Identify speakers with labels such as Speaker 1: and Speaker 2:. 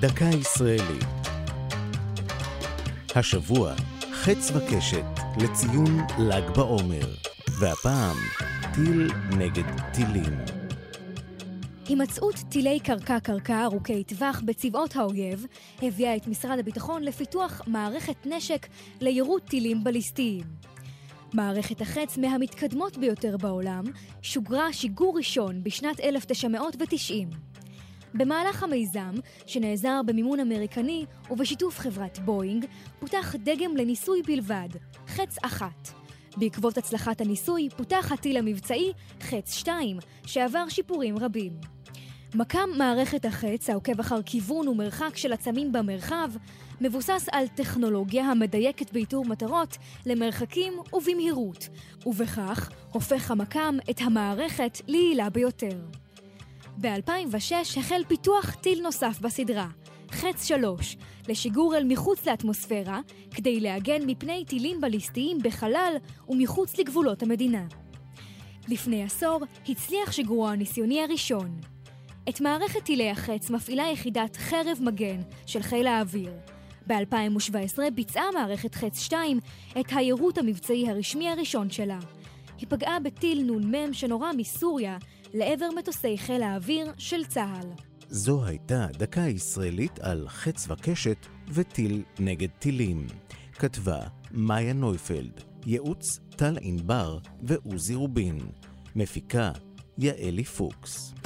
Speaker 1: דקה ישראלית. השבוע, חץ וקשת לציון ל"ג בעומר, והפעם, טיל נגד טילים.
Speaker 2: הימצאות טילי קרקע-קרקע ארוכי טווח בצבאות האויב הביאה את משרד הביטחון לפיתוח מערכת נשק ליירוט טילים בליסטיים. מערכת החץ מהמתקדמות ביותר בעולם שוגרה שיגור ראשון בשנת 1990. במהלך המיזם, שנעזר במימון אמריקני ובשיתוף חברת בואינג, פותח דגם לניסוי בלבד, חץ אחת. בעקבות הצלחת הניסוי פותח הטיל המבצעי חץ 2, שעבר שיפורים רבים. מקם מערכת החץ, העוקב אחר כיוון ומרחק של עצמים במרחב, מבוסס על טכנולוגיה המדייקת באיתור מטרות למרחקים ובמהירות, ובכך הופך המקם את המערכת ליעילה ביותר. ב-2006 החל פיתוח טיל נוסף בסדרה, חץ 3, לשיגור אל מחוץ לאטמוספירה, כדי להגן מפני טילים בליסטיים בחלל ומחוץ לגבולות המדינה. לפני עשור הצליח שיגורו הניסיוני הראשון. את מערכת טילי החץ מפעילה יחידת חרב מגן של חיל האוויר. ב-2017 ביצעה מערכת חץ 2 את היירוט המבצעי הרשמי הראשון שלה. היא פגעה בטיל נ"מ שנורה מסוריה לעבר מטוסי חיל האוויר של צה"ל.
Speaker 1: זו הייתה דקה ישראלית על חץ וקשת וטיל נגד טילים. כתבה מאיה נויפלד, ייעוץ טל ענבר ועוזי רובין. מפיקה יעלי פוקס.